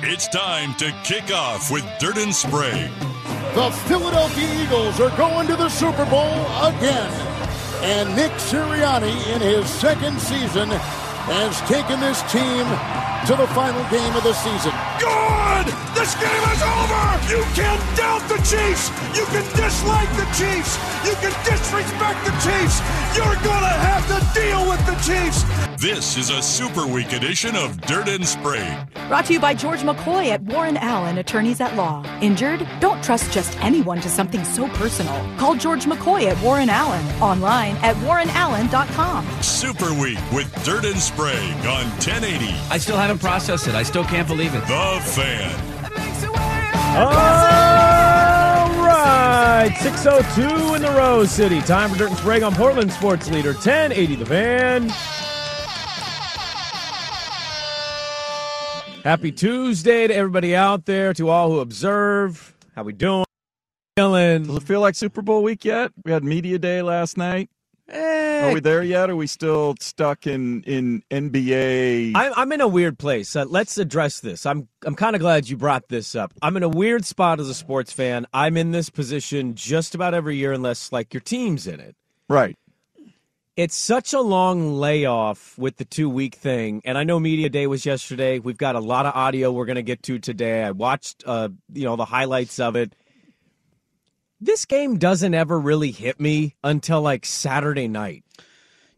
It's time to kick off with Dirt and Spray. The Philadelphia Eagles are going to the Super Bowl again. And Nick Sirianni, in his second season, has taken this team to the final game of the season. Good! This game is over! You can't doubt the Chiefs! You can dislike the Chiefs! You can disrespect the Chiefs! You're gonna have to deal with the Chiefs! This is a Super Week edition of Dirt and Spray. Brought to you by George McCoy at Warren Allen, attorneys at law. Injured? Don't trust just anyone to something so personal. Call George McCoy at Warren Allen. Online at warrenallen.com. Super Week with Dirt and Spray on 1080. I still haven't processed it. I still can't believe it. The Fan. All right, 602 in the Rose City. Time for Dirt and Spray on Portland Sports Leader 1080 The Fan. Happy Tuesday to everybody out there, to all who observe. How we doing? Feeling? Does it feel like Super Bowl week yet? We had media day last night. Eh, Are we there yet? Are we still stuck in in NBA? I'm, I'm in a weird place. Uh, let's address this. I'm I'm kind of glad you brought this up. I'm in a weird spot as a sports fan. I'm in this position just about every year, unless like your team's in it. right. It's such a long layoff with the two week thing, and I know media day was yesterday. We've got a lot of audio we're going to get to today. I watched, uh, you know, the highlights of it. This game doesn't ever really hit me until like Saturday night.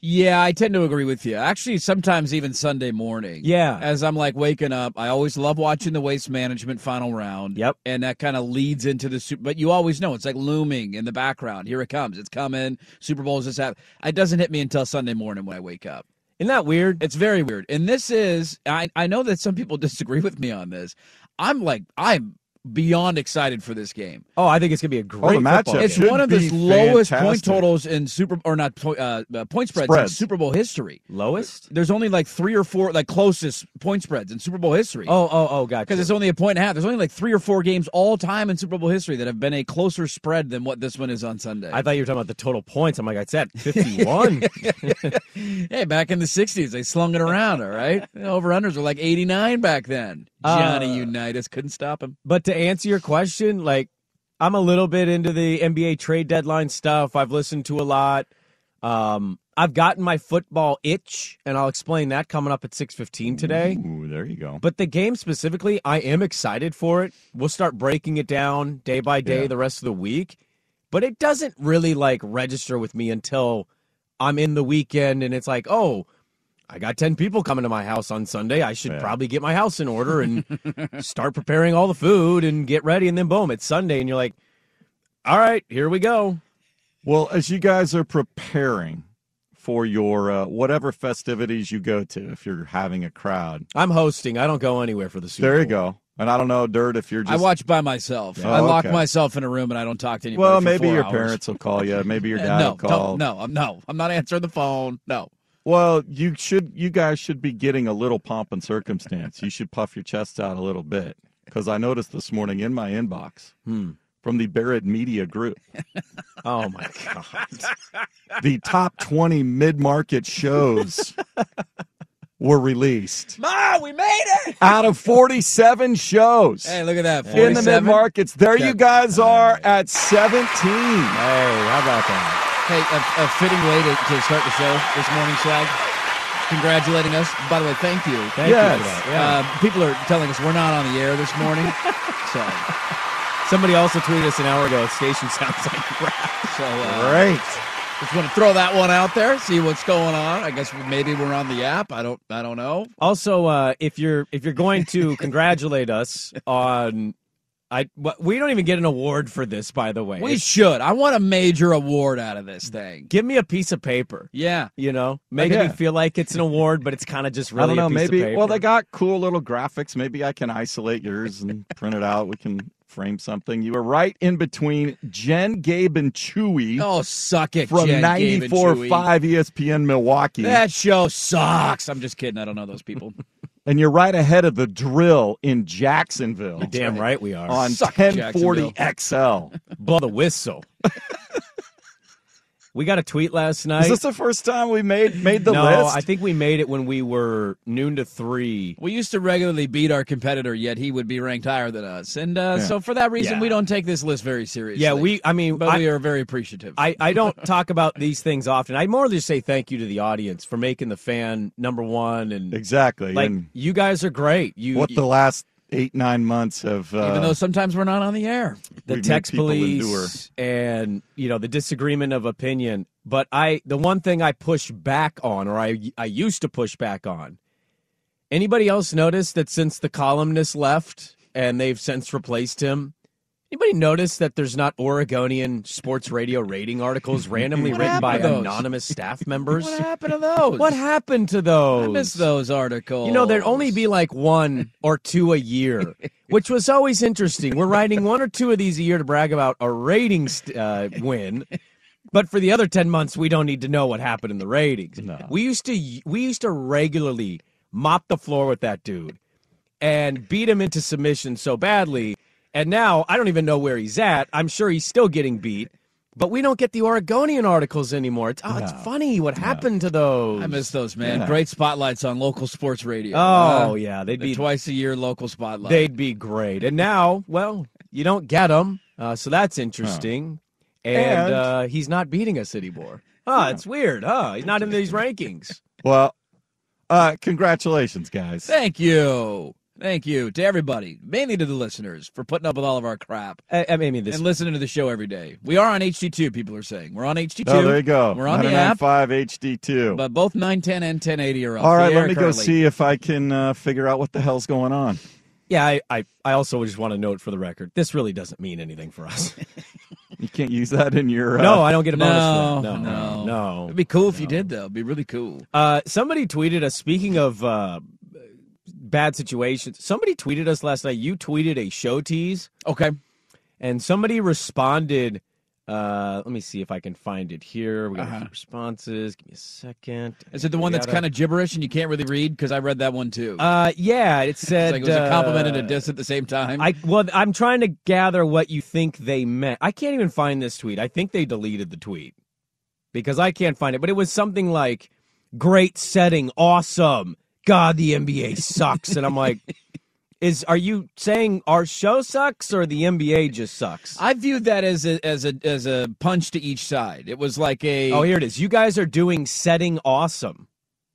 Yeah, I tend to agree with you. Actually, sometimes even Sunday morning. Yeah. As I'm like waking up, I always love watching the waste management final round. Yep. And that kind of leads into the super. But you always know it's like looming in the background. Here it comes. It's coming. Super Bowl's just happening. It doesn't hit me until Sunday morning when I wake up. Isn't that weird? It's very weird. And this is, I, I know that some people disagree with me on this. I'm like, I'm beyond excited for this game. Oh, I think it's going to be a great the matchup It's game. one of the be lowest point totals in Super or not uh, uh, point spreads, in Super Bowl history. lowest. There's only like three or four like closest point spreads in Super Bowl history. Oh, oh, oh, gotcha. because it's only a point and a half. There's only like three or four games all time in Super Bowl history that have been a closer spread than what this one is on Sunday. I thought you were talking about the total points. I'm like, I said 51. hey, back in the '60s, they slung it around. All right, over unders were like 89 back then. Johnny Uh, Unitas couldn't stop him. but to answer your question, like, I'm a little bit into the NBA trade deadline stuff. I've listened to a lot. Um, I've gotten my football itch, and I'll explain that coming up at 6:15 today. Ooh, there you go. But the game specifically, I am excited for it. We'll start breaking it down day by day Yeah. the rest of the week. But it doesn't really like register with me until I'm in the weekend and it's like, oh, I got 10 people coming to my house on Sunday. I should Yeah. probably get my house in order and start preparing all the food and get ready. And then boom, it's Sunday. And you're like, all right, here we go. Well, as you guys are preparing for your uh, whatever festivities you go to, if you're having a crowd, I'm hosting. I don't go anywhere for the Super there you Bowl. go. And I don't know, Dirt, if you're just I watch by myself. Yeah. I Oh, lock okay. myself in a room and I don't talk to anybody. Well, for maybe four your hours. parents will call you. Maybe your dad no, will call. don't- no, I'm no, I'm not answering the phone. No. Well, you should. You guys should be getting a little pomp and circumstance. you should puff your chest out a little bit because I noticed this morning in my inbox Hmm. from the Barrett Media Group, Oh, my God. the top twenty mid-market shows were released Ma, we made it. out of forty-seven shows Hey, look at that. in the mid-markets. There you guys are at seventeen. Hey, how about that? Hey, a, a fitting way to, to start the show this morning, Shag. Congratulating us. By the way, thank you. Thank Yes. you. Yeah. Uh, people are telling us we're not on the air this morning. so, Somebody also tweeted us an hour ago. Station sounds like crap. so uh, Great. just want to throw that one out there. See what's going on. I guess maybe we're on the app. I don't. I don't know. Also, uh, if you're if you're going to congratulate us on, I we don't even get an award for this, by the way. We It's- should. I want a major award out of this thing. give me a piece of paper. Yeah. You know, make Yeah. me feel like it's an award, but it's kind of just really I don't know. a piece Maybe. Well, they got cool little graphics. Maybe I can isolate yours and print it out. We can frame something. You were right in between Jen, Gabe, and Chewy Oh, suck it, from Jen, Gabe, and 94.5 ESPN Milwaukee. That show sucks. I'm just kidding. I don't know those people. and you're right ahead of the drill in Jacksonville You're damn right we are. on Suck 1040 XL. blow the whistle. We got a tweet last night. Is this the first time we made made the list? no, list? I think we made it when we were noon to three. We used to regularly beat our competitor, yet he would be ranked higher than us. And uh, Yeah. so for that reason, Yeah. we don't take this list very seriously. Yeah, we. I mean, But I, we are very appreciative. I, I don't talk about these things often. I more just say thank you to the audience for making the fan number one, and exactly. like and you guys are great. You, what the last eight nine months of Uh, Even though sometimes we're not on the air. the text police endure. and you know the disagreement of opinion. But I, the one thing I push back on, or I, I used to push back on. Anybody else notice that since the columnist left and they've since replaced him? Anybody notice that there's not Oregonian sports radio rating articles randomly written by happened to those? anonymous staff members? What happened to those? What happened to those? I miss those articles. You know, there'd only be like one or two a year, which was always interesting. We're writing one or two of these a year to brag about a ratings uh, win, but for the other ten months, we don't need to know what happened in the ratings. We used to we used to regularly mop the floor with that dude and beat him into submission so badly. And now I don't even know where he's at. I'm sure he's still getting beat. But we don't get the Oregonian articles anymore. It's, oh, it's funny what happened to those. I miss those, man. Yeah. Great spotlights on local sports radio. Oh Uh, yeah, they'd the be twice a year local spotlight. They'd be great. And now, well, you don't get them, uh, so that's interesting. And, And- uh, he's not beating us anymore. Huh, it's weird, huh? He's not in these rankings. well, uh, congratulations, guys. Thank you. Thank you to everybody, mainly to the listeners, for putting up with all of our crap I, I mean, this and listening to the show every day. We are on HD2, people are saying. We're on HD2. Oh, there you go. We're on the app, 99.5 HD2. but both 910 and 1080 are off All right, let me go see if I can uh, figure out what the hell's going on. yeah, I, I, I also just want to note for the record, this really doesn't mean anything for us. You can't use that in your. Uh, no, I don't get a bonus No. No, no. no. It'd be cool if you did, though. It'd be really cool. Uh, somebody tweeted us. Speaking of uh, bad situations, somebody tweeted us last night. You tweeted a show tease. Okay. and somebody responded. Uh, let me see if I can find it here. We got a Uh-huh. few responses. Give me a second. Is it the one that's kind of gibberish and you can't really read? Because I read that one too. Uh, yeah, it it's said like it was a compliment and a uh, diss at the same time. I well, I'm trying to gather what you think they meant. I can't even find this tweet. I think they deleted the tweet because I can't find it. But it was something like "great setting, awesome." God, the NBA sucks, and I'm like, is are you saying our show sucks or the NBA just sucks? I viewed that as a as a as a punch to each side. It was like a. oh, here it is. You guys are doing setting awesome.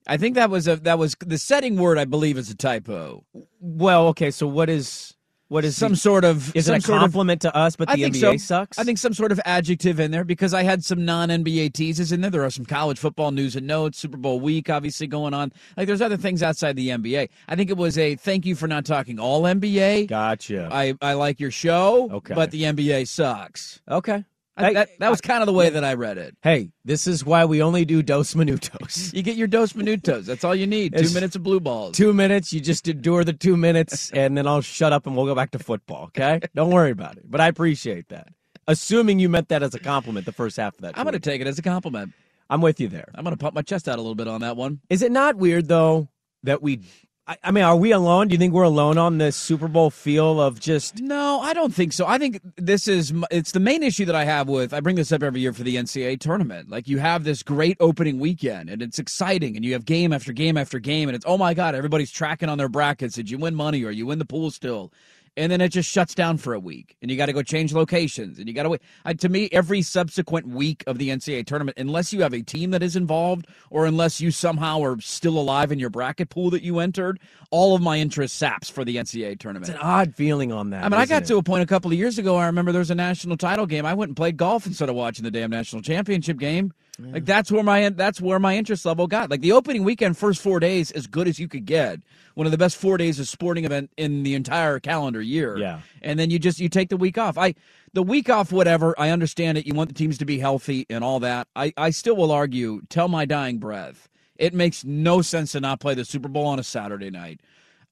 I think that was a that was the setting word. I believe is a typo. Well, okay. So what is what is Some the- sort of is some it a sort of- compliment to us? But I the think NBA so. sucks. I think some sort of adjective in there because I had some non NBA teases in there. There are some college football news and notes, Super Bowl week obviously going on. Like there's other things outside the NBA. I think it was a thank you for not talking all NBA. Gotcha. I, I like your show, Okay. but the NBA sucks. okay. I, that, that was kind of the way that I read it. Hey, this is why we only do dos minutos. You get your dos minutos. That's all you need. Two minutes of blue balls. two minutes. You just endure the two minutes, and then I'll shut up and we'll go back to football. Okay? Don't worry about it. But I appreciate that. Assuming you meant that as a compliment, the first half of that. I'm going to take it as a compliment. I'm with you there. I'm going to pump my chest out a little bit on that one. Is it not weird though that we? I, I mean, are we alone? Do you think we're alone on this Super Bowl feel of just? No, I don't think so. I think this is it's the main issue that I have with. I bring this up every year for the NCAA tournament. Like you have this great opening weekend and it's exciting and you have game after game after game and it's oh my god, everybody's tracking on their brackets. Did you win money or you win the pool still? And then it just shuts down for a week, and you got to go change locations, and you got to wait. I, to me, every subsequent week of the NCAA tournament, unless you have a team that is involved, or unless you somehow are still alive in your bracket pool that you entered, all of my interest saps for the NCAA tournament. It's an odd feeling on that. I mean, I got it? to a point a couple of years ago. I remember there was a national title game. I went and played golf instead of watching the damn national championship game. Like that's where my that's where my interest level got. Like the opening weekend, first four days, as good as you could get. One of the best four days of sporting event in the entire calendar year. Yeah. and then you just you take the week off. I the week off, whatever. I understand it. You want the teams to be healthy and all that. I I still will argue. Tell my dying breath. It makes no sense to not play the Super Bowl on a Saturday night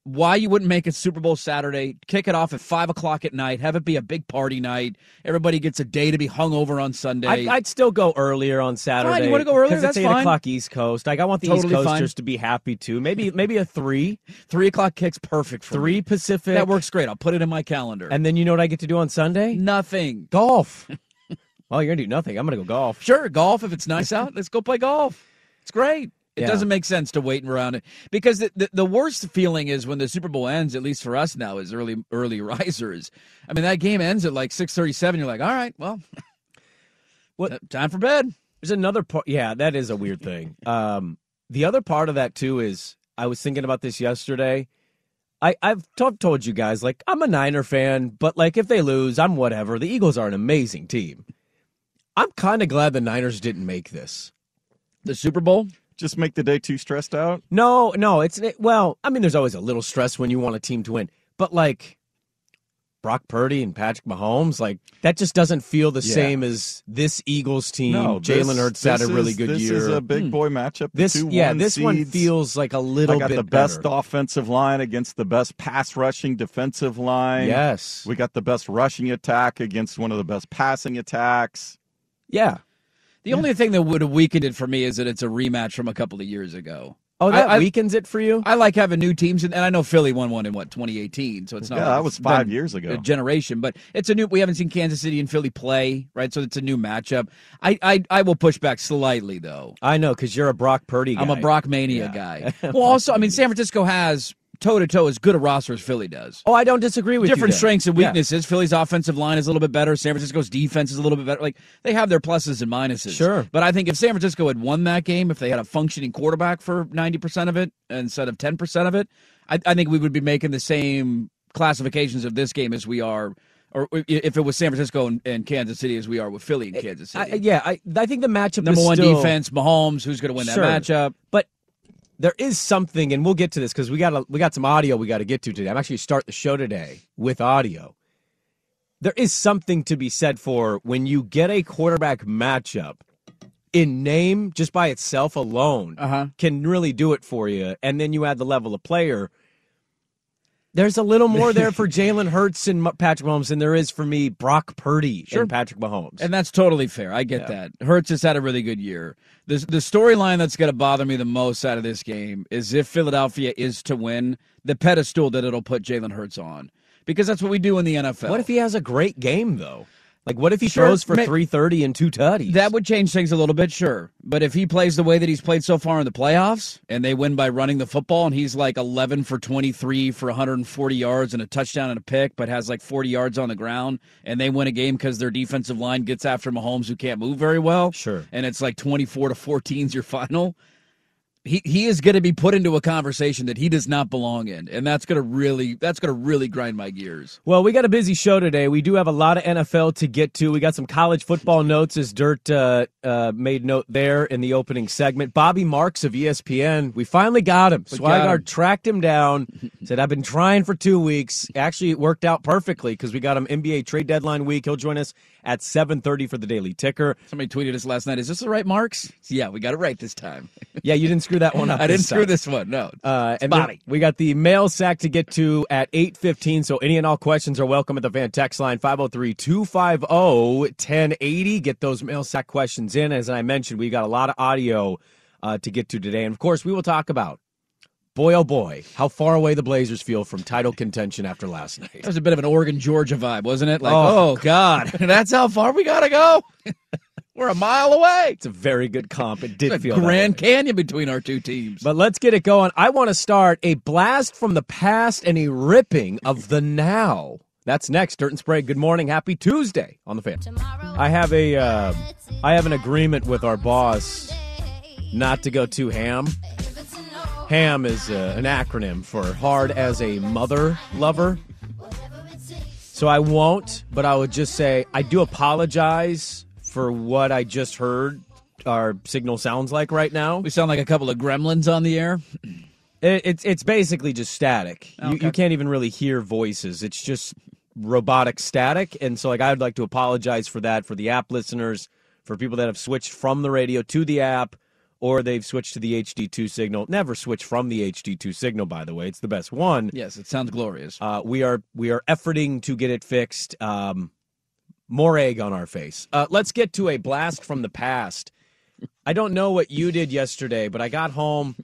why you wouldn't make it Super Bowl Saturday, kick it off at five o'clock at night, have it be a big party night. Everybody gets a day to be hung over on Sunday. I'd, I'd still go earlier on Saturday. you wanna go earlier? Because it's That's eight fine. o'clock East Coast. Like I want the Totally East fine. Coasters to be happy too. Maybe maybe a three, Three o'clock kicks perfect for three me. Pacific. That works great. I'll put it in my calendar. And then you know what I get to do on Sunday? nothing. Golf. Oh, you're gonna do nothing. I'm gonna go golf. Sure, golf if it's nice out. Let's go play golf. It's great. It Yeah. doesn't make sense to wait around it because the, the the worst feeling is when the Super Bowl ends. At least for us now, is early early risers. I mean, that game ends at like six thirty seven. You're like, all right, well, What- uh, time for bed. There's another part. Yeah, that is a weird thing. Um, the other part of that too is I was thinking about this yesterday. I I've t- told you guys like I'm a Niner fan, but like if they lose, I'm whatever. The Eagles are an amazing team. I'm kind of glad the Niners didn't make this. The Super Bowl. Just make the day too stressed out. No, no, it's it, well. I mean, there's always a little stress when you want a team to win, but like Brock Purdy and Patrick Mahomes, like that just doesn't feel the Yeah. same as this Eagles team. No, Jalen Hurts had a really is- good this year. This is a big hmm. boy matchup. the this, two yeah, one this one feels like a little I got bit the best better. offensive line against the best pass rushing defensive line. Yes, We got the best rushing attack against one of the best passing attacks. yeah. The only thing that would have weakened it for me is that it's a rematch from a couple of years ago. Oh, that I- I- weakens it for you. I like having new teams, and and I know Philly won one in what 2018, so it's not. Yeah, like that was five years ago. A generation, but it's a new. We haven't seen Kansas City and Philly play, right? So it's a new matchup. I I, I will push back slightly though. I know because you're a Brock Purdy. Guy. I'm a Brock mania Yeah. guy. Well, also, I mean, San Francisco has toe to toe as good a roster as Philly does. Oh, I don't disagree with you. Different strengths and Yeah. weaknesses. Philly's offensive line is a little bit better. San Francisco's defense is a little bit better. Like they have their pluses and minuses. Sure. But I think if San Francisco had won that game, if they had a functioning quarterback for ninety percent of it instead of ten percent of it, I, I think we would be making the same classifications of this game as we are, or if it was San Francisco and, and Kansas City as we are with Philly and Kansas City. I, yeah, I I think the matchup Number is one still- defense, Mahomes. Who's going to win Sure. that matchup? but there is something, and we'll get to this because we got a, we got some audio we got to get to today. I'm actually start the show today with audio. There is something to be said for when you get a quarterback matchup in name just by itself alone Uh-huh. can really do it for you, and then you add the level of player. There's a little more there for Jalen Hurts and Patrick Mahomes than there is for me Brock Purdy Sure. and Patrick Mahomes. And that's totally fair. I get that. Hurts has had a really good year. The the storyline that's going to bother me the most out of this game is if Philadelphia is to win, the pedestal that it'll put Jalen Hurts on, because that's what we do in the NFL. what if he has a great game though? Like what if he Sure, throws for may- 330 and two tutties? that would change things a little bit, sure. But if he plays the way that he's played so far in the playoffs, and they win by running the football, and he's like 11 for 23 for 140 yards and a touchdown and a pick, but has like 40 yards on the ground, and they win a game because their defensive line gets after Mahomes, who can't move very well, Sure. and it's like 24 to 14 is your final. He he is going to be put into a conversation that he does not belong in, and that's going to really that's going to really grind my gears. Well, we got a busy show today. We do have a lot of NFL to get to. We got some college football notes, as Dirt uh, uh, made note there in the opening segment. Bobby Marks of ESPN, we finally got him. We got him. Swigard tracked him down, said, I've been trying for two weeks. Actually, it worked out perfectly because we got him NBA trade deadline week. He'll join us at 7.30 for the Daily Ticker. Somebody tweeted us last night. Is this the right marks? Yeah, we got it right this time. Yeah, you didn't screw that one up. I didn't this screw this one. No. Uh, and then we got the mail sack to get to at 8.15, so any and all questions are welcome at the Fan Text line, 503-250-1080. Get those mail sack questions in. As I mentioned, we got a lot of audio uh, to get to today. And, of course, we will talk about, boy, oh boy, how far away the Blazers feel from title contention after last night. That was a bit of an Oregon, Georgia vibe, wasn't it? Like, Oh, oh, God, that's how far we got to go. We're a mile away. It's a very good comp. It did feel Grand. Canyon between our two teams. But let's get it going. I want to start a blast from the past and a ripping of the now. That's next. Dirt and Spray. Good morning. Happy Tuesday on the fan. I have a, uh, I have an agreement with our boss not to go too ham. Ham is uh, an acronym for hard as a mother lover. So I won't, but I would just say I do apologize for what I just heard our signal sounds like right now. we sound like a couple of gremlins on the air. It, it's it's basically just static. You, you can't even really hear voices. It's just robotic static. And so, like, I would like to apologize for that for the app listeners, for people that have switched from the radio to the app, or they've switched to the HD2 signal. Never switch from the HD2 signal, by the way. It's the best one. Yes, it sounds glorious. Uh, we are we are efforting to get it fixed. Um, more egg on our face. Uh, let's get to a blast from the past. I don't know what you did yesterday, but I got home.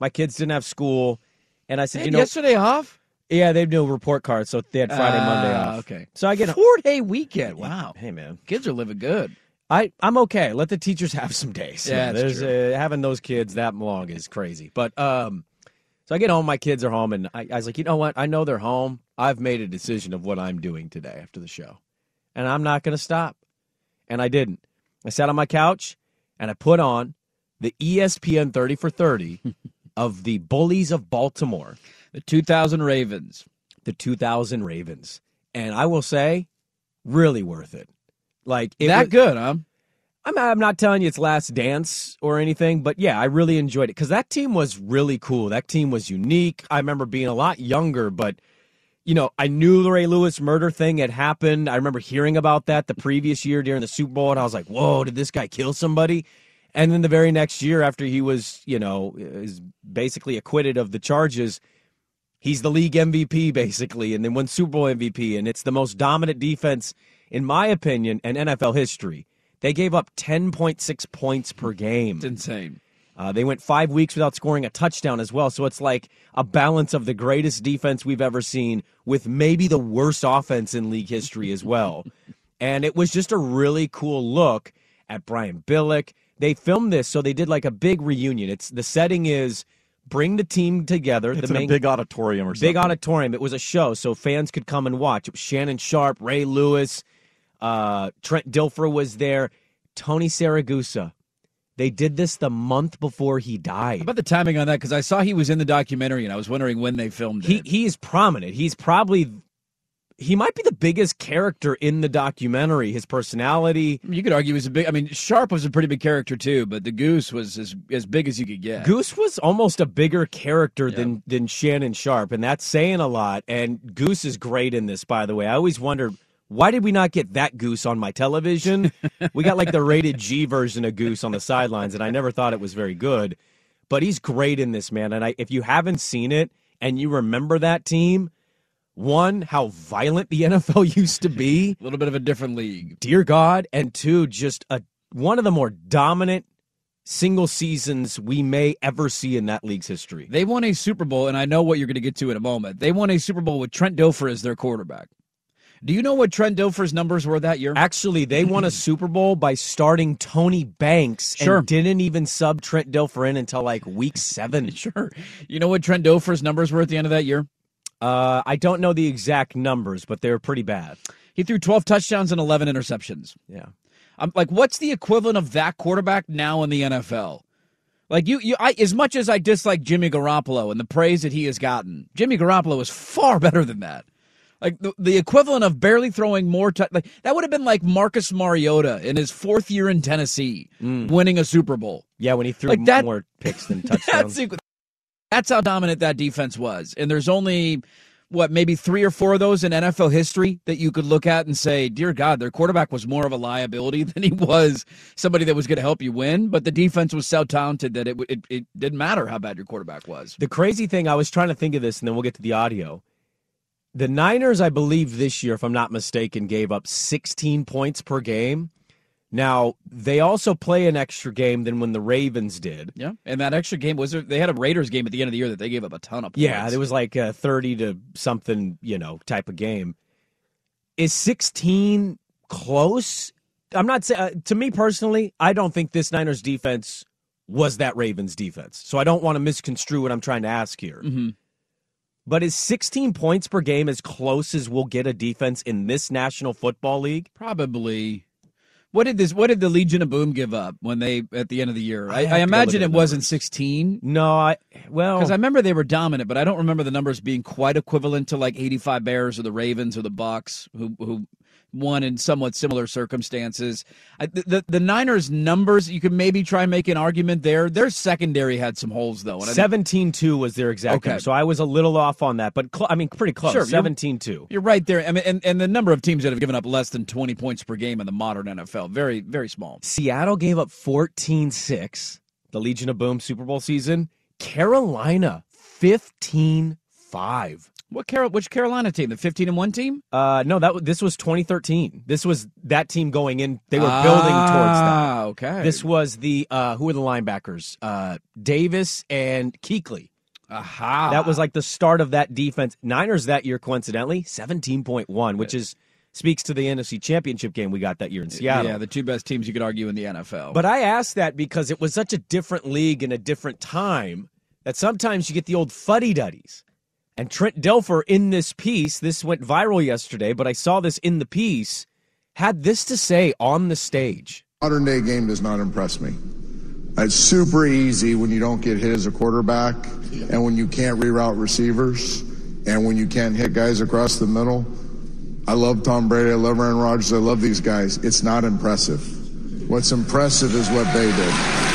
My kids didn't have school, and I said, Hey, you know, yesterday off? Yeah, they do report cards, so they had Friday, Monday Ah, off. okay. So I get four day weekend. Wow. Hey man, Kids are living good. I I'm okay. Let the teachers have some days. Yeah, there's uh, having those kids that long is crazy. But um, so I get home, my kids are home, and I, I was like, you know what? I know they're home. I've made a decision of what I'm doing today after the show, and I'm not going to stop. And I didn't. I sat on my couch and I put on the ESPN 30 for 30 of the Bullies of Baltimore, The 2000 Ravens. the 2000 Ravens, and I will say, really worth it. Like it that was- good, huh? I'm, I'm not telling you it's last dance or anything, but yeah, I really enjoyed it because that team was really cool. That team was unique. I remember being a lot younger, but you know, I knew the Ray Lewis murder thing had happened. I remember hearing about that the previous year during the Super Bowl, and I was like, "Whoa, did this guy kill somebody?" And then the very next year, after he was, you know, is basically acquitted of the charges, he's the league MVP basically, and then won Super Bowl MVP, and it's the most dominant defense, in my opinion, in NFL history. They gave up 10.6 points per game. It's insane. Uh, they went five weeks without scoring a touchdown as well. So it's like a balance of the greatest defense we've ever seen with maybe the worst offense in league history as well. and it was just a really cool look at Brian Billick. They filmed this, so they did like a big reunion. It's the setting is bring the team together. It's the in a big auditorium or something. big auditorium. It was a show, so fans could come and watch. It was Shannon Sharpe, Ray Lewis, uh, Trent Dilfer was there, Tony Siragusa. They did this the month before he How died. about the timing on that? Because I saw he was in the documentary, and I was wondering when they filmed He it. he is prominent. He's probably he might be the biggest character in the documentary. His personality. you could argue he was a big. I mean, Sharpe was a pretty big character too, but the Goose was as as big as you could get. Goose was almost a bigger character than than Shannon Sharpe, and that's saying a lot. And Goose is great in this, by the way. I always wondered why did we not get that Goose on my television? we got like the rated G version of Goose on the sidelines, and I never thought it was very good. But he's great in this, man. And I, if you haven't seen it and you remember that team, one, how violent the NFL used to be, A little bit of a different league. dear God, and two, just a one of the more dominant single seasons we may ever see in that league's history. They won a Super Bowl, and I know what you're going to get to in a moment. They won a Super Bowl with Trent Dilfer as their quarterback. Do you know what Trent Dilfer's numbers were that year? Actually, they won a Super Bowl by starting Tony Banks Sure. and didn't even sub Trent Dilfer in until like week seven. Sure. You know what Trent Dilfer's numbers were at the end of that year? Uh, I don't know the exact numbers, but they were pretty bad. He threw 12 touchdowns and 11 interceptions. Yeah. I'm like, what's the equivalent of that quarterback now in the NFL? Like you, you, I as much as I dislike Jimmy Garoppolo and the praise that he has gotten, Jimmy Garoppolo is far better than that. Like the, the equivalent of barely throwing more, t- like that would have been like Marcus Mariota in his fourth year in Tennessee, mm. winning a Super Bowl. Yeah, when he threw Like that- more picks than That's touchdowns. equ- that's how dominant that defense was. And there's only what maybe three or four of those in NFL history that you could look at and say, "Dear God, their quarterback was more of a liability than he was somebody that was going to help you win." But the defense was so talented that it, it it didn't matter how bad your quarterback was. The crazy thing, I was trying to think of this, and then we'll get to the audio. The Niners, I believe, this year, if I'm not mistaken, gave up 16 points per game. Now, they also play an extra game than when the Ravens did. Yeah, and that extra game was they had a Raiders game at the end of the year that they gave up a ton of points. Yeah, it was like a 30 to something, you know, type of game. Is 16 close? I'm not saying, uh, to me personally, I don't think this Niners defense was that Ravens defense. So I don't want to misconstrue what I'm trying to ask here. Mhm. But is 16 points per game as close as we'll get a defense in this National Football League? probably. What did this? What did the Legion of Boom give up when they at the end of the year? I I, I imagine it wasn't 16. No, I, well, Because I remember they were dominant, but I don't remember the numbers being quite equivalent to like 85 Bears or the Ravens or the Bucks, who who won in somewhat similar circumstances. I, the, the the Niners numbers, you could maybe try and make an argument there. Their secondary had some holes though. And 17 2 was their exact Okay. number. So I was a little off on that, but cl- I mean, pretty close. Sure, you're- 17 2. You're right there. I mean, and, and the number of teams that have given up less than 20 points per game in the modern NFL, very very small. Seattle gave up 14 6, the Legion of Boom Super Bowl season. Carolina 15 5. What Carol? Which Carolina team? The 15 and one team? Uh, no, that this was 2013. This was that team going in. They were building towards that. Ah, okay. This was the uh, who were the linebackers? Uh, Davis and Kuechly. Aha. That was like the start of that defense. Niners that year, coincidentally, 17.1, which is speaks to the NFC Championship game we got that year in Seattle. Yeah, the two best teams you could argue in the NFL. But I asked that because it was such a different league in a different time that sometimes you get the old fuddy duddies. And Trent Dilfer in this piece, this went viral yesterday, but I saw this in the piece, had this to say on the stage. Modern day game does not impress me. It's super easy when you don't get hit as a quarterback and when you can't reroute receivers and when you can't hit guys across the middle. I love Tom Brady. I love Aaron Rodgers. I love these guys. It's not impressive. What's impressive is what they did.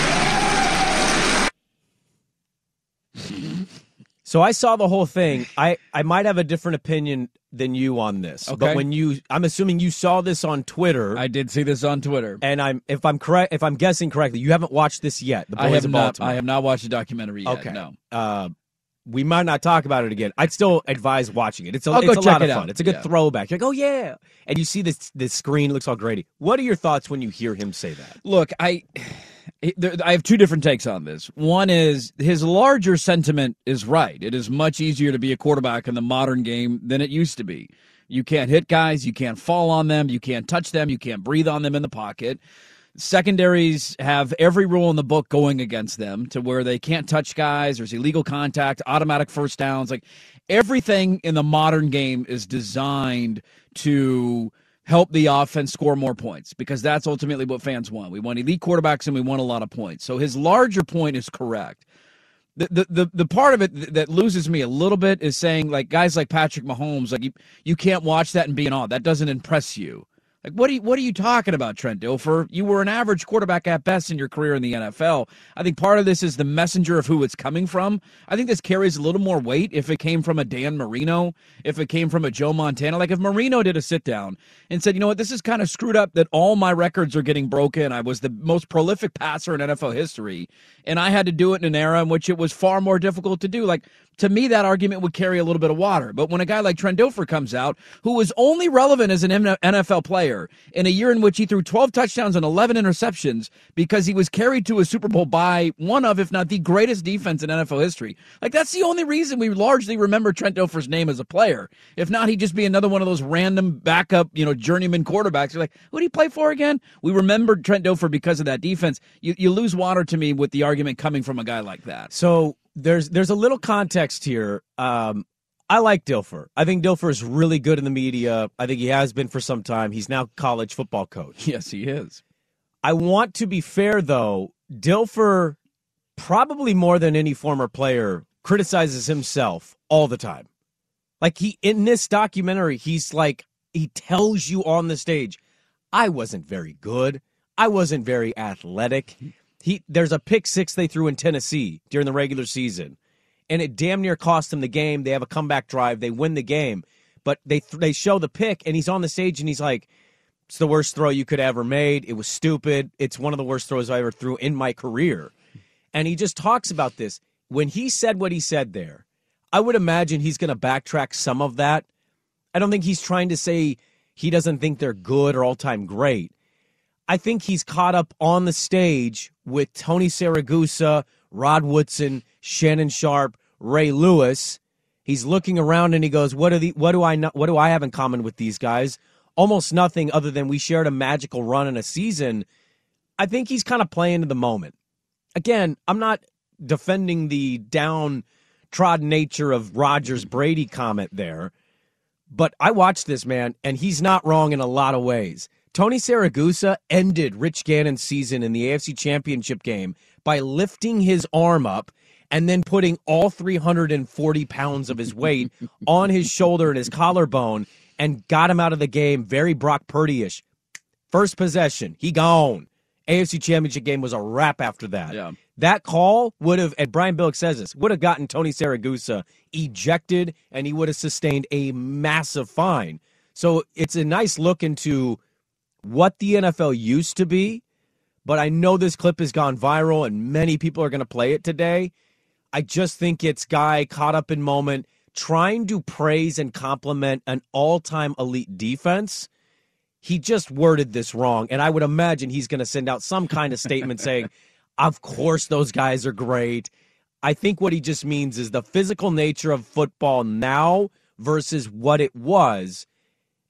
So I saw the whole thing. I, I might have a different opinion than you on this. Okay. But when you I'm assuming you saw this on Twitter. I did see this on Twitter. and I'm if I'm correct if I'm guessing correctly, you haven't watched this yet. The Boys I have of not. Baltimore. I have not watched the documentary yet. Okay. No. Uh, we might not talk about it again. I'd still advise watching it. It's a, I'll it's a lot of fun. out. It's a good Yeah. throwback. You're like, oh yeah, and you see this this screen looks all Grady. What are your thoughts when you hear him say that? Look, I I have two different takes on this. One is his larger sentiment is right. It is much easier to be a quarterback in the modern game than it used to be. You can't hit guys, you can't fall on them, you can't touch them, you can't breathe on them in the pocket. Secondaries have every rule in the book going against them to where they can't touch guys, there's illegal contact, automatic first downs. Like everything in the modern game is designed to help the offense score more points because that's ultimately what fans want. We want elite quarterbacks and we want a lot of points. So his larger point is correct. The, the, the, the part of it that loses me a little bit is saying like guys like Patrick Mahomes like you, you can't watch that and be in awe. That doesn't impress you. Like what are you what are you talking about, Trent Dilfer? You were an average quarterback at best in your career in the NFL. I think part of this is the messenger of who it's coming from. I think this carries a little more weight if it came from a Dan Marino, if it came from a Joe Montana. Like if Marino did a sit down and said, you know what, this is kind of screwed up that all my records are getting broken. I was the most prolific passer in NFL history, and I had to do it in an era in which it was far more difficult to do. Like to me, that argument would carry a little bit of water. But when a guy like Trent Dilfer comes out, who was only relevant as an NFL player in a year in which he threw 12 touchdowns and 11 interceptions because he was carried to a Super Bowl by one of, if not the greatest defense in NFL history, like that's the only reason we largely remember Trent Dilfer's name as a player. If not, he'd just be another one of those random backup, you know, journeyman quarterbacks. You're like, who did he play for again? We remember Trent Dilfer because of that defense. You, you lose water to me with the argument coming from a guy like that. So there's there's a little context here. Um, I like Dilfer. I think Dilfer is really good in the media. I think he has been for some time. He's now college football coach. Yes, he is. I want to be fair though. Dilfer, probably more than any former player, criticizes himself all the time. Like he in this documentary, he's like he tells you on the stage, I wasn't very good. I wasn't very athletic. He there's a pick six they threw in Tennessee during the regular season, and it damn near cost them the game. They have a comeback drive, they win the game, but they they show the pick, and he's on the stage and he's like, "It's the worst throw you could ever made. It was stupid. It's one of the worst throws I ever threw in my career." And he just talks about this. When he said what he said there, I would imagine he's going to backtrack some of that. I don't think he's trying to say he doesn't think they're good or all time great. I think he's caught up on the stage with Tony Siragusa, Rod Woodson, Shannon Sharpe, Ray Lewis. He's looking around and he goes, "What are the what do I what do I have in common with these guys? Almost nothing other than we shared a magical run in a season." I think he's kind of playing to the moment. Again, I'm not defending the downtrodden nature of Rodgers Brady comment there, but I watched this man and he's not wrong in a lot of ways. Tony Siragusa ended Rich Gannon's season in the AFC Championship game by lifting his arm up and then putting all 340 pounds of his weight on his shoulder and his collarbone and got him out of the game very Brock Purdy ish. First possession, he gone. AFC Championship game was a wrap after that. Yeah. That call would have, and Brian Billick says this, would have gotten Tony Siragusa ejected and he would have sustained a massive fine. So it's a nice look into what the NFL used to be, but I know this clip has gone viral and many people are going to play it today. I just think it's guy caught up in moment trying to praise and compliment an all-time elite defense. He just worded this wrong and I would imagine he's going to send out some kind of statement saying, "Of course those guys are great." I think what he just means is the physical nature of football now versus what it was.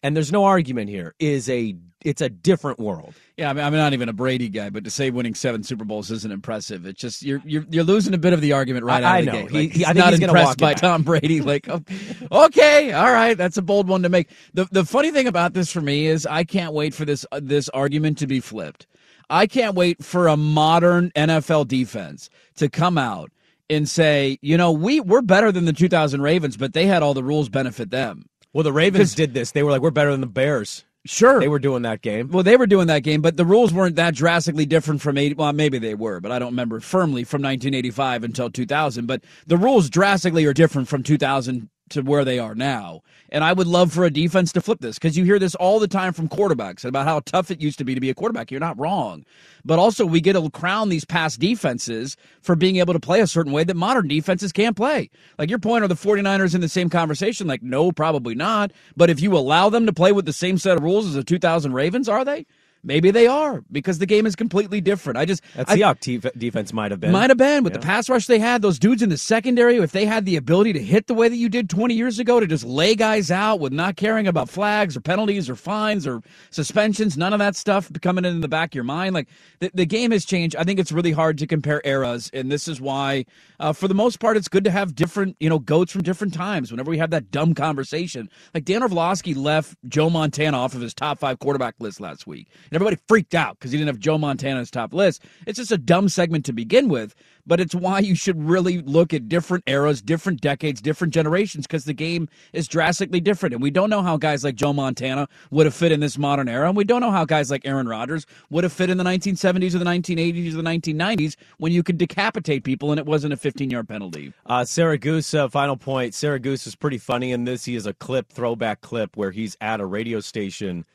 And there's no argument here. Is a it's a different world. Yeah, I mean, I'm not even a Brady guy, but to say winning seven Super Bowls isn't impressive. It's just you're you're, you're losing a bit of the argument right I- out of I the know. gate. Like, he- he's I think not he's impressed by. Tom Brady. Like, okay, all right, that's a bold one to make. the The funny thing about this for me is I can't wait for this uh, this argument to be flipped. I can't wait for a modern NFL defense to come out and say, you know, we we're better than the 2000 Ravens, but they had all the rules benefit them. Well, the Ravens did this. They were like, we're better than the Bears. Sure, They were doing that game. Well, they were doing that game, but the rules weren't that drastically different from 80. Well, maybe they were, but I don't remember firmly from 1985 until 2000. But the rules drastically are different from 2000 to where they are now. And I would love for a defense to flip this because you hear this all the time from quarterbacks about how tough it used to be to be a quarterback. You're not wrong. But also, we get to crown these past defenses for being able to play a certain way that modern defenses can't play. Like your point, are the 49ers in the same conversation? Like, no, probably not. But if you allow them to play with the same set of rules as the 2000 Ravens, are they? Maybe they are because the game is completely different. I just That Seahawks def- defense might have been. might have been with the pass rush they had. Those dudes in the secondary, if they had the ability to hit the way that you did 20 years ago, to just lay guys out with not caring about flags or penalties or fines or suspensions, none of that stuff coming in the back of your mind. Like the, the game has changed. I think it's really hard to compare eras, and this is why, uh, for the most part, it's good to have different, you know, goats from different times. Whenever we have that dumb conversation, like Dan Orlovsky left Joe Montana off of his top five quarterback list last week, and everybody freaked out because he didn't have Joe Montana on top list. It's just a dumb segment to begin with, but it's why you should really look at different eras, different decades, different generations because the game is drastically different. And we don't know how guys like Joe Montana would have fit in this modern era. And we don't know how guys like Aaron Rodgers would have fit in the 1970s or the 1980s or the 1990s when you could decapitate people and it wasn't a 15 yard penalty. Uh, Siragusa, final point. Siragusa is pretty funny in this. He has a clip, throwback clip, where he's at a radio station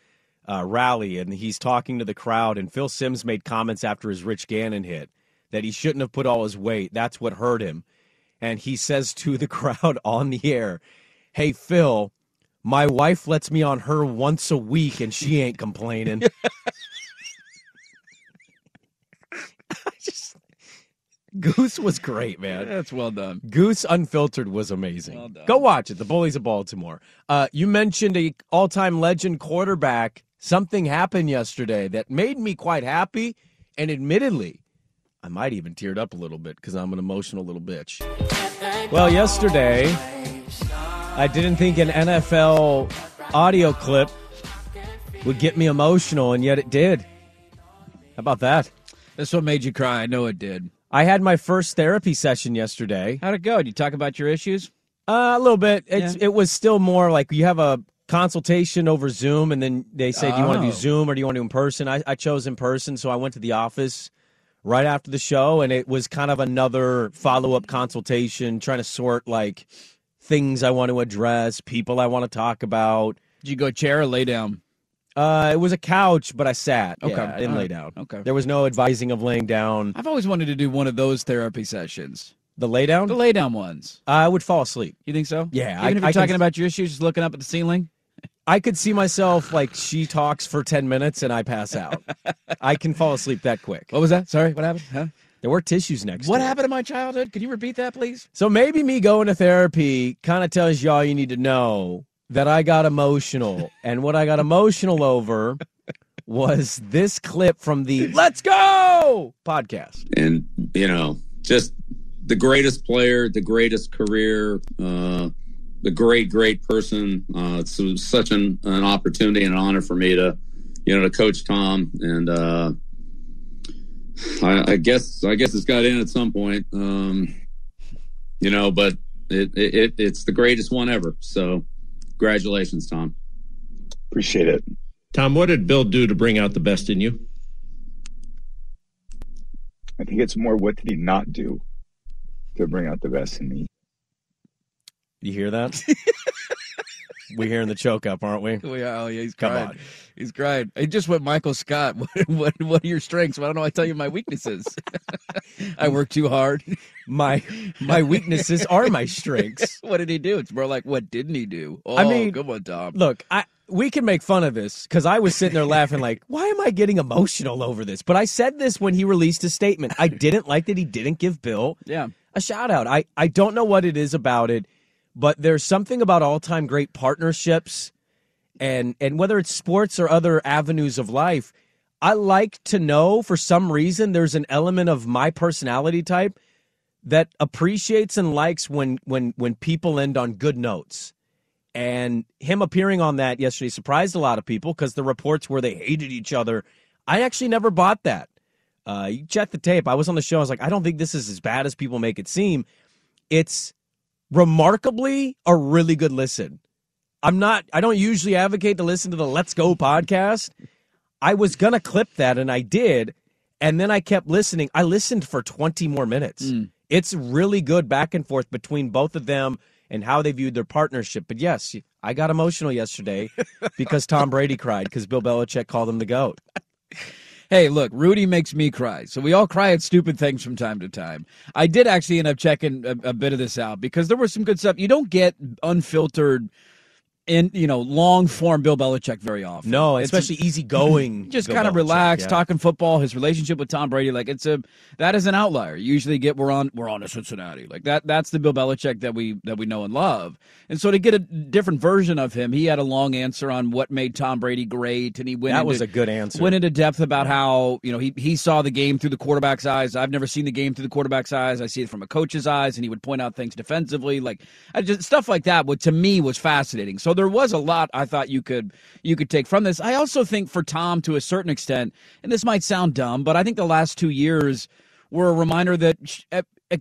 uh, rally and he's talking to the crowd. And Phil Simms made comments after his Rich Gannon hit that he shouldn't have put all his weight. That's what hurt him. And he says to the crowd on the air, Hey, Phil, my wife lets me on her once a week and she ain't complaining. Just, Goose was great, man. That's well done. Goose Unfiltered was amazing. Well. Go watch it. The Bullies of Baltimore. Uh, you mentioned a all-time legend quarterback. Something happened yesterday that made me quite happy, and admittedly, I might even teared up a little bit because I'm an emotional little bitch. Well, yesterday, I didn't think an NFL audio clip would get me emotional, and yet it did. How about that? That's what made you cry. I know it did. I had my first therapy session yesterday. How'd it go? Did you talk about your issues? Uh, a little bit. It's, Yeah. It was still more like you have a consultation over Zoom, and then they say, "Do you want to Oh. do Zoom or do you want to do in person?" I, I chose in person, so I went to the office right after the show, and it was kind of another follow up consultation, trying to sort like things I want to address, people I want to talk about. Did you go chair or lay down? Uh, it was a couch, but I sat. Okay. Yeah, I didn't lay down. Okay. There was no advising of laying down. I've always wanted to do one of those therapy sessions. The lay down, The lay down ones. I would fall asleep. You think so? Yeah, Even I- if you're I can- talking about your issues, just looking up at the ceiling. I could see myself like she talks for 10 minutes and I pass out. I can fall asleep that quick. What was that? Sorry, what happened? Huh? There were tissues next What to it. happened in my childhood? Could you repeat that, please? So maybe me going to therapy kind of tells you all you need to know that I got emotional. and what I got emotional over was this clip from the Let's Go podcast. and you know just the greatest player the greatest career uh the great great person uh it's such an, an opportunity and an honor for me to you know to coach tom and uh I, I guess i guess it's got in at some point um you know but it, it it it's the greatest one ever so congratulations tom Appreciate it. Tom, what did Bill do to bring out the best in you? I think it's more what did he not do to bring out the best in me. You hear that? We're hearing the choke up, aren't we? Oh yeah, oh, yeah he's Come crying. on. He's crying. It just went Michael Scott. What, what what are your strengths? I don't know. I tell you my weaknesses. I work too hard. My my weaknesses are my strengths. what did he do? It's more like what didn't he do? Oh, I mean, come on, Tom. Look, I we can make fun of this because I was sitting there laughing like, why am I getting emotional over this? But I said this when he released his statement. I didn't like that he didn't give Bill Yeah. a shout out. I, I don't know what it is about it, but there's something about all time great partnerships and and whether it's sports or other avenues of life, I like to know for some reason there's an element of my personality type that appreciates and likes when when when people end on good notes. And him appearing on that yesterday surprised a lot of people because the reports where they hated each other. I actually never bought that. Uh, you check the tape. I was on the show. I was like, I don't think this is as bad as people make it seem. It's remarkably a really good listen. I'm not, I don't usually advocate to listen to the Let's Go podcast. I was going to clip that and I did. And then I kept listening. I listened for 20 more minutes. Mm. It's really good back and forth between both of them and how they viewed their partnership. But yes, I got emotional yesterday because Tom Brady cried because Bill Belichick called him the GOAT. Hey, look, Rudy makes me cry. So we all cry at stupid things from time to time. I did actually end up checking a, a bit of this out because there was some good stuff. You don't get unfiltered in you know long form Bill Belichick very often. No, It's especially easygoing. just Bill kind of Belichick, relaxed, yeah. talking football. His relationship with Tom Brady, like it's a that is an outlier. You usually get we're on we're on to Cincinnati, like that. That's the Bill Belichick that we that we know and love. And so to get a different version of him, he had a long answer on what made Tom Brady great, and he went That into, was a good answer. Went into depth about how you know he he saw the game through the quarterback's eyes. I've never seen the game through the quarterback's eyes. I see it from a coach's eyes, and he would point out things defensively, like I just stuff like that. What to me was fascinating. So there was a lot I thought you could you could take from this. I also think for Tom to a certain extent, and this might sound dumb, but I think the last two years were a reminder that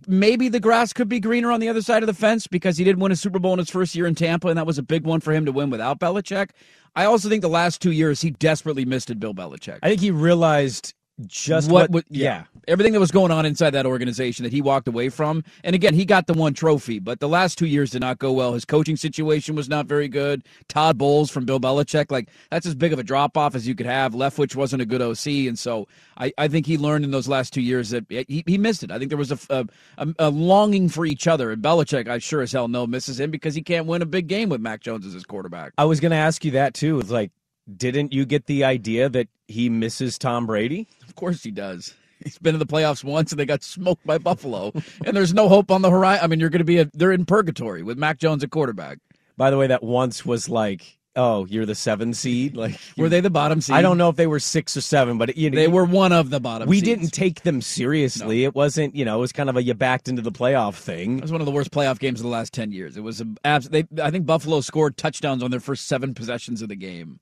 maybe the grass could be greener on the other side of the fence because he did win a Super Bowl in his first year in Tampa, and that was a big one for him to win without Belichick. I also think the last two years he desperately missed Bill Belichick. I think he realized just what, what, what- yeah. everything that was going on inside that organization that he walked away from. And again, he got the one trophy, but the last two years did not go well. His coaching situation was not very good. Todd Bowles from Bill Belichick, like that's as big of a drop off as you could have. Leftwich wasn't a good OC, and so I, I think he learned in those last two years that he, he missed it. I think there was a, a, a, a longing for each other, and Belichick, I sure as hell know, misses him because he can't win a big game with Mac Jones as his quarterback. I was going to ask you that too. It's like, didn't you get the idea that he misses Tom Brady? Of course he does. He's been in the playoffs once and they got smoked by Buffalo. and there's no hope on the horizon. I mean, you're going to be a, they're in purgatory with Mac Jones at quarterback. By the way, that once was like, oh, you're the seven seed. Like, Were they the bottom seed? I don't know if they were six or seven, but you know, They were one of the bottom We seeds. didn't take them seriously. It wasn't, you know, it was kind of a you backed into the playoff thing. It was one of the worst playoff games of the last 10 years. It was a, abs- they, I think Buffalo scored touchdowns on their first seven possessions of the game.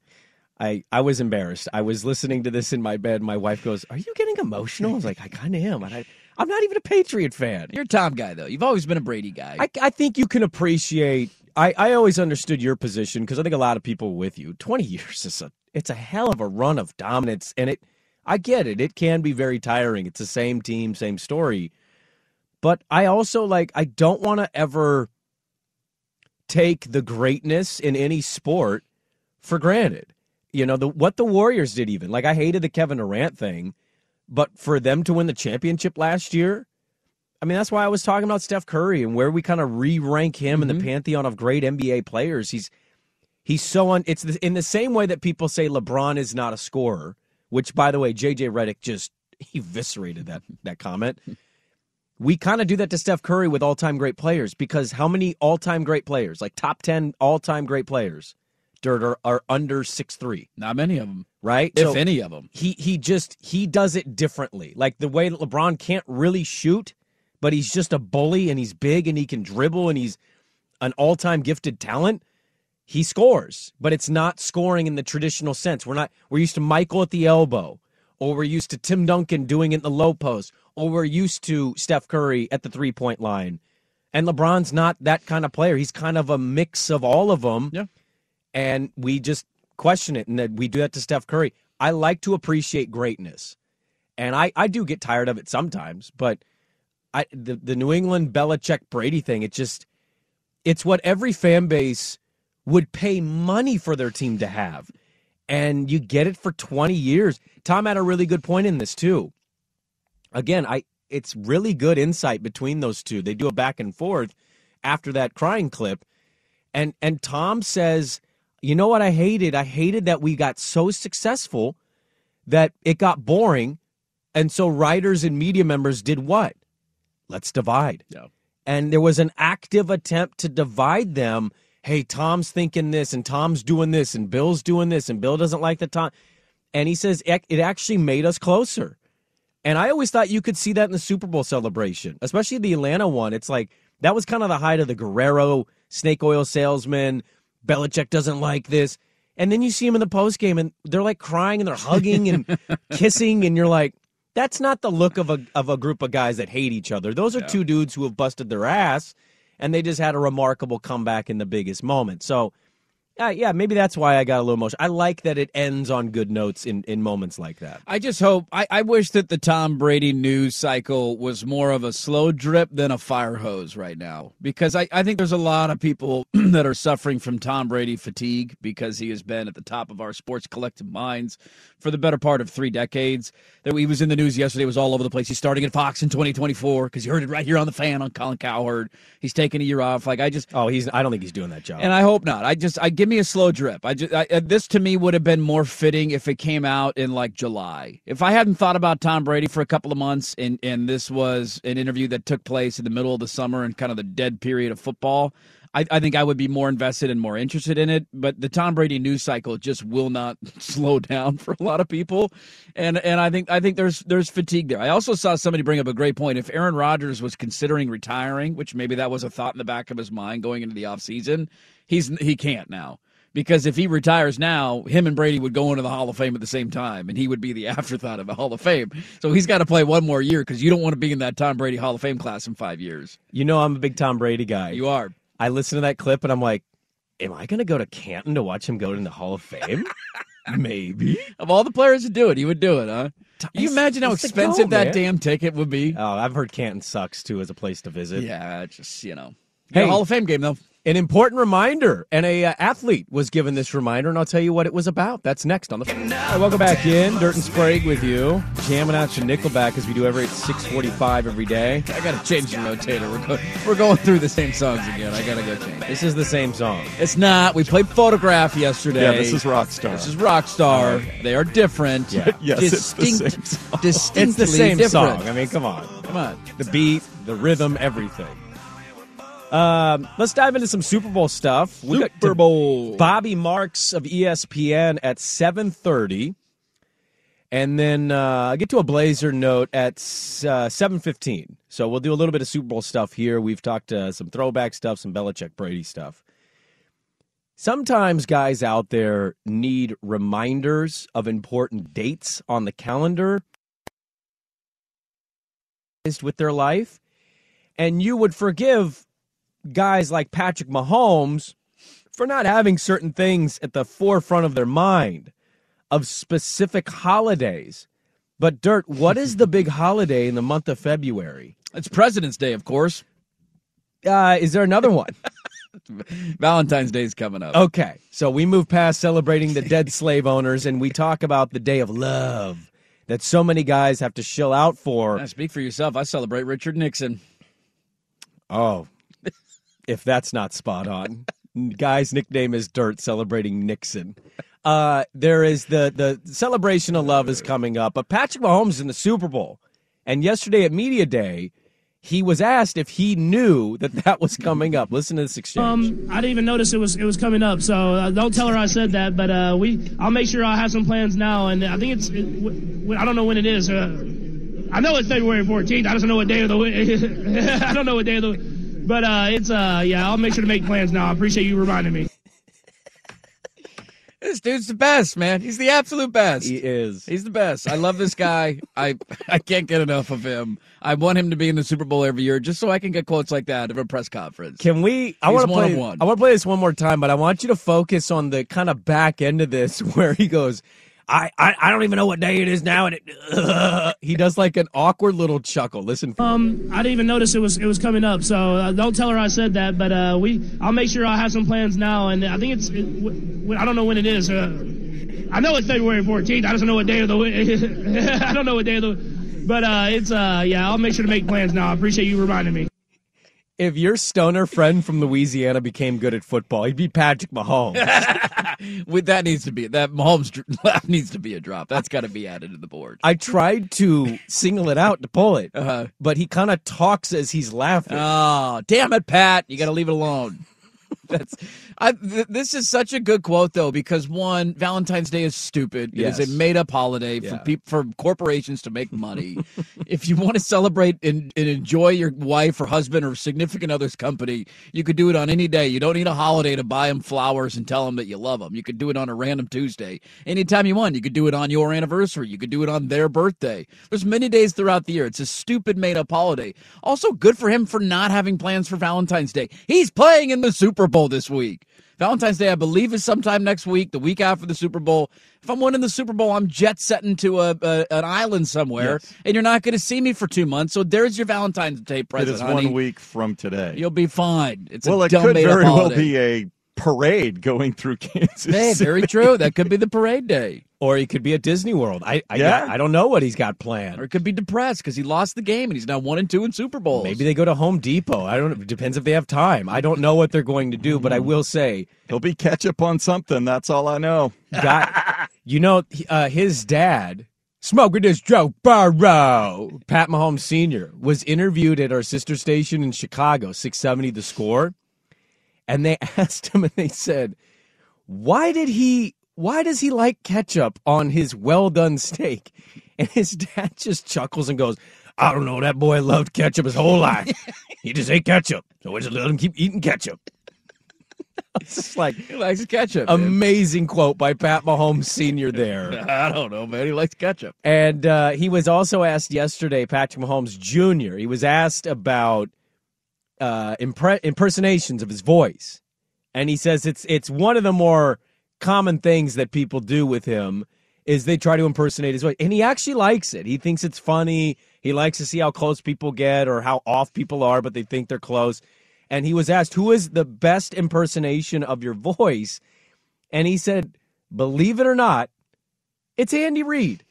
I, I was embarrassed. I was listening to this in my bed. My wife goes, Are you getting emotional? I was like, I kind of am. And I, I'm not even a Patriot fan. You're a Tom guy, though. You've always been a Brady guy. I, I think you can appreciate. I, I always understood your position because I think a lot of people with you. Twenty years is a it's a hell of a run of dominance, and it I get it. It can be very tiring. It's the same team, same story. But I also like I don't want to ever take the greatness in any sport for granted. You know, the what the Warriors did even. Like I hated the Kevin Durant thing, but for them to win the championship last year, I mean, that's why I was talking about Steph Curry and where we kind of re-rank him in the mm-hmm. pantheon of great NBA players. He's he's so on. It's the, in the same way that people say LeBron is not a scorer. Which, by the way, JJ Redick just eviscerated that that comment. We kind of do that to Steph Curry with all-time great players because how many all-time great players, like top ten all-time great players, Dirt are, are under six three, Not many of them, right? if So- any of them. he he just he does it differently. Like the way that LeBron can't really shoot, but he's just a bully and he's big and he can dribble and he's an all-time gifted talent. He scores, but it's not scoring in the traditional sense. We're not we're used to Michael at the elbow, or we're used to Tim Duncan doing it in the low post, or we're used to Steph Curry at the three-point line. And LeBron's not that kind of player. He's kind of a mix of all of them. Yeah. And we just question it and that we do that to Steph Curry. I like to appreciate greatness. And I, I do get tired of it sometimes, but I the, the New England Belichick Brady thing, it just it's what every fan base would pay money for their team to have. And you get it for 20 years. Tom had a really good point in this too. Again, I it's really good insight between those two. They do a back and forth after that crying clip. And and Tom says, "You know what I hated? I hated that we got so successful that it got boring, and so writers and media members did what? let's divide. Yeah. And there was an active attempt to divide them. Hey, Tom's thinking this, and Tom's doing this, and Bill's doing this, and Bill doesn't like the Tom. And he says it it actually made us closer. And I always thought you could see that in the Super Bowl celebration, especially the Atlanta one. It's like that was kind of the height of the Guerrero snake oil salesman. Belichick doesn't like this. And then you see him in the post game and they're like crying and they're hugging and kissing and you're like that's not the look of a of a group of guys that hate each other. Those are two dudes who have busted their ass and they just had a remarkable comeback in the biggest moment. So uh, yeah, maybe that's why I got a little emotional. I like that it ends on good notes in, in moments like that. I just hope I, I wish that the Tom Brady news cycle was more of a slow drip than a fire hose right now. Because I, I think there's a lot of people that are suffering from Tom Brady fatigue because he has been at the top of our sports collective minds for the better part of three decades. That he was in the news yesterday, was all over the place. He's starting at Fox in 2024 because you heard it right here on the fan on Colin Cowherd. He's taking a year off. Like I just Oh, he's I don't think he's doing that job. and I hope not. I just I give me a slow drip. I just I, uh, this to me would have been more fitting if it came out in like July. If I hadn't thought about Tom Brady for a couple of months and and this was an interview that took place in the middle of the summer and kind of the dead period of football, I, I think I would be more invested and more interested in it. But the Tom Brady news cycle just will not slow down for a lot of people, and and I think I think there's there's fatigue there. I also saw somebody bring up a great point. If Aaron Rodgers was considering retiring, which maybe that was a thought in the back of his mind going into the offseason, he's he can't now. Because if he retires now, him and Brady would go into the Hall of Fame at the same time, and he would be the afterthought of the Hall of Fame. So he's got to play one more year because you don't want to be in that Tom Brady Hall of Fame class in five years. You know I'm a big Tom Brady guy. You are. I listen to that clip and I'm like, am I going to go to Canton to watch him go in the Hall of Fame? Maybe. Of all the players to do it, he would do it, huh? Can you imagine how expensive goal, that man. damn ticket would be? Oh, I've heard Canton sucks too as a place to visit. Yeah, just you know, hey, Hall of Fame game though. An important reminder, and a uh, athlete was given this reminder, and I'll tell you what it was about. That's next on the. All right, welcome back in, Dirt and Spray with you, jamming out some Nickelback as we do every six forty-five every day. I gotta change the rotator. We're, go- we're going through the same songs again. I gotta go change. This is the same song. It's not. We played Photograph yesterday. Yeah, this is Rockstar. This is Rockstar. They are different. Yeah. Yes, it's the distinct, same song. distinctly It's the same different. song. I mean, come on, Come on. the beat, the rhythm, everything. Um, let's dive into some Super Bowl stuff. We Super Bowl. Bobby Marks of ESPN at 7:30. And then uh, I get to a Blazer note at uh, 7:15. So we'll do a little bit of Super Bowl stuff here. We've talked uh, some throwback stuff, some Belichick Brady stuff. Sometimes guys out there need reminders of important dates on the calendar with their life. And you would forgive guys like Patrick Mahomes for not having certain things at the forefront of their mind of specific holidays. But Dirt, what is the big holiday in the month of February? It's President's Day, of course. Uh, is there another one? Valentine's Day is coming up. Okay, so we move past celebrating the dead slave owners and we talk about the day of love that so many guys have to shill out for. Now, speak for yourself. I celebrate Richard Nixon. Oh, if that's not spot on. Guy's nickname is Dirt, celebrating Nixon. Uh, there is the the celebration of love is coming up, but Patrick Mahomes is in the Super Bowl, and yesterday at media day, he was asked if he knew that that was coming up. Listen to this exchange. Um, I didn't even notice it was it was coming up. So uh, don't tell her I said that. But uh, we, I'll make sure I have some plans now. And I think it's, it, don't know when it is. Uh, I know it's February 14th. I just don't know what day of the. week- I don't know what day of the. But uh, it's uh, yeah. I'll make sure to make plans now. I appreciate you reminding me. This dude's the best, man. He's the absolute best. he is. He's the best. I love this guy. I I can't get enough of him. I want him to be in the Super Bowl every year just so I can get quotes like that at a press conference. Can we? I want to play. one. I want to play this one more time, but I want you to focus on the kind of back end of this where he goes. I, I, I don't even know what day it is now, and it, he does like an awkward little chuckle. Listen, Um, I didn't even notice it was it was coming up. So uh, don't tell her I said that. But uh, we, I'll make sure I have some plans now. And I think it's, it, w- w- I don't know when it is. Uh, I know it's February 14th. I just don't know what day of the. week- I don't know what day of the. But uh, it's uh, yeah. I'll make sure to make plans now. I appreciate you reminding me. If your stoner friend from Louisiana became good at football, he'd be Patrick Mahomes. With that needs to be that Mahomes needs to be a drop. That's got to be added to the board. I tried to single it out to pull it, Uh-huh. but he kind of talks as he's laughing. Oh, damn it, Pat! You got to leave it alone. That's I, th- this is such a good quote though because one Valentine's Day is stupid. It is a made up holiday for Yeah. peop for corporations to make money. if you want to celebrate and, and enjoy your wife or husband or significant other's company, you could do it on any day. You don't need a holiday to buy them flowers and tell them that you love them. You could do it on a random Tuesday anytime you want. You could do it on your anniversary. You could do it on their birthday. There's many days throughout the year. It's a stupid made up holiday. Also, good for him for not having plans for Valentine's Day. He's playing in the Super Bowl this week. Valentine's Day, I believe, is sometime next week, the week after the Super Bowl. If I'm winning the Super Bowl, I'm jet setting to a, a an island somewhere, Yes. and you're not going to see me for two months. So there's your Valentine's Day It present, is honey. one week from today. You'll be fine. It's well, a it could very well be a parade going through Kansas. Hey, very City. true. That could be the parade day. Or he could be at Disney World. I I, Yeah. I don't know what he's got planned. Or it could be depressed because he lost the game and he's now one and two in Super Bowls. Maybe they go to Home Depot. I don't. It depends if they have time. I don't know what they're going to do, but I will say, He'll be ketchup on something. That's all I know. guy, you know, uh, his dad, smoking this Joe Burrow, Pat Mahomes Sr., was interviewed at our sister station in Chicago, 670 The Score, and they asked him, and they said, "Why did he? Why does he like ketchup on his well done steak?" And his dad just chuckles and goes. I don't know. That boy loved ketchup his whole life. he just ate ketchup, so we just let him keep eating ketchup. it's just like he likes ketchup. man. amazing quote by Pat Mahomes Sr. there. I don't know, man. He likes ketchup. And uh, he was also asked yesterday, Patrick Mahomes Jr., he was asked about uh, impre- impersonations of his voice. And he says it's it's one of the more common things that people do with him is they try to impersonate his voice. And he actually likes it. He thinks it's funny. He likes to see how close people get or how off people are, but they think they're close. And he was asked, Who is the best impersonation of your voice? And he said, Believe it or not, it's Andy Reid.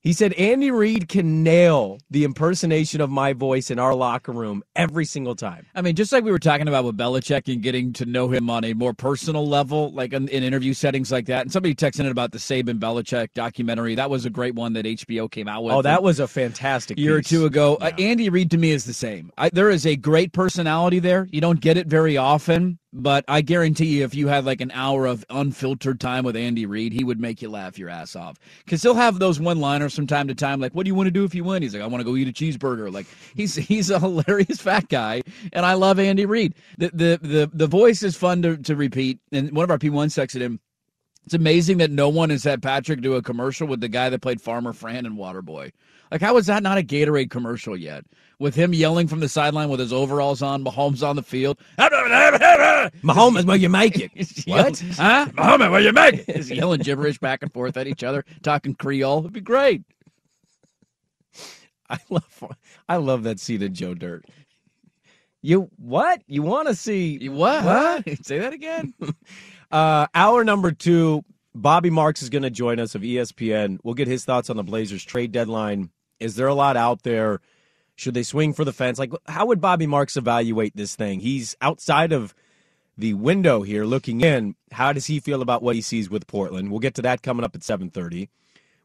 He said Andy Reid can nail the impersonation of my voice in our locker room every single time. I mean, just like we were talking about with Belichick and getting to know him on a more personal level, like in, in interview settings like that. And somebody texted in about the Saban Belichick documentary. That was a great one that HBO came out with. Oh, that was a fantastic year or two ago. Uh, Andy Reid to me is the same. I, there is a great personality there. You don't get it very often, but I guarantee you, if you had like an hour of unfiltered time with Andy Reid, he would make you laugh your ass off. Because he'll have those one-liners from time to time, like, "What do you want to do if you win?" He's like, "I want to go eat a cheeseburger." Like he's he's a hilarious fat guy, and I love Andy Reid. The the the the voice is fun to to repeat. And one of our P1 texted him. It's amazing that no one has had Patrick do a commercial with the guy that played Farmer Fran and Waterboy. Like, how is that not a Gatorade commercial yet? With him yelling from the sideline with his overalls on, Mahomes on the field. Mahomes, will you make it? What? Huh? Mahomes, will you make it? He's yelling gibberish back and forth at each other, talking Creole. It'd be great. I love I love that scene of Joe Dirt. You what? You want to see You what? What? Say that again. Uh, hour number two, Bobby Marks is going to join us of ESPN. We'll get his thoughts on the Blazers trade deadline. Is there a lot out there? Should they swing for the fence? Like, how would Bobby Marks evaluate this thing? He's outside of the window here, looking in. How does he feel about what he sees with Portland? We'll get to that coming up at seven thirty.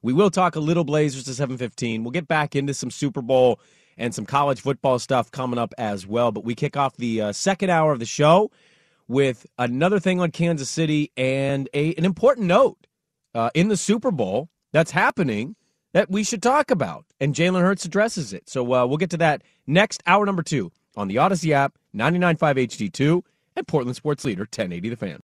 We will talk a little Blazers to seven fifteen. We'll get back into some Super Bowl and some college football stuff coming up as well. But we kick off the uh, second hour of the show with another thing on Kansas City and a, an important note uh, in the Super Bowl that's happening that we should talk about. And Jalen Hurts addresses it. So uh, we'll get to that next hour number two on the Audacy app, 99.5 HD2, and Portland Sports Leader, 1080 The Fan.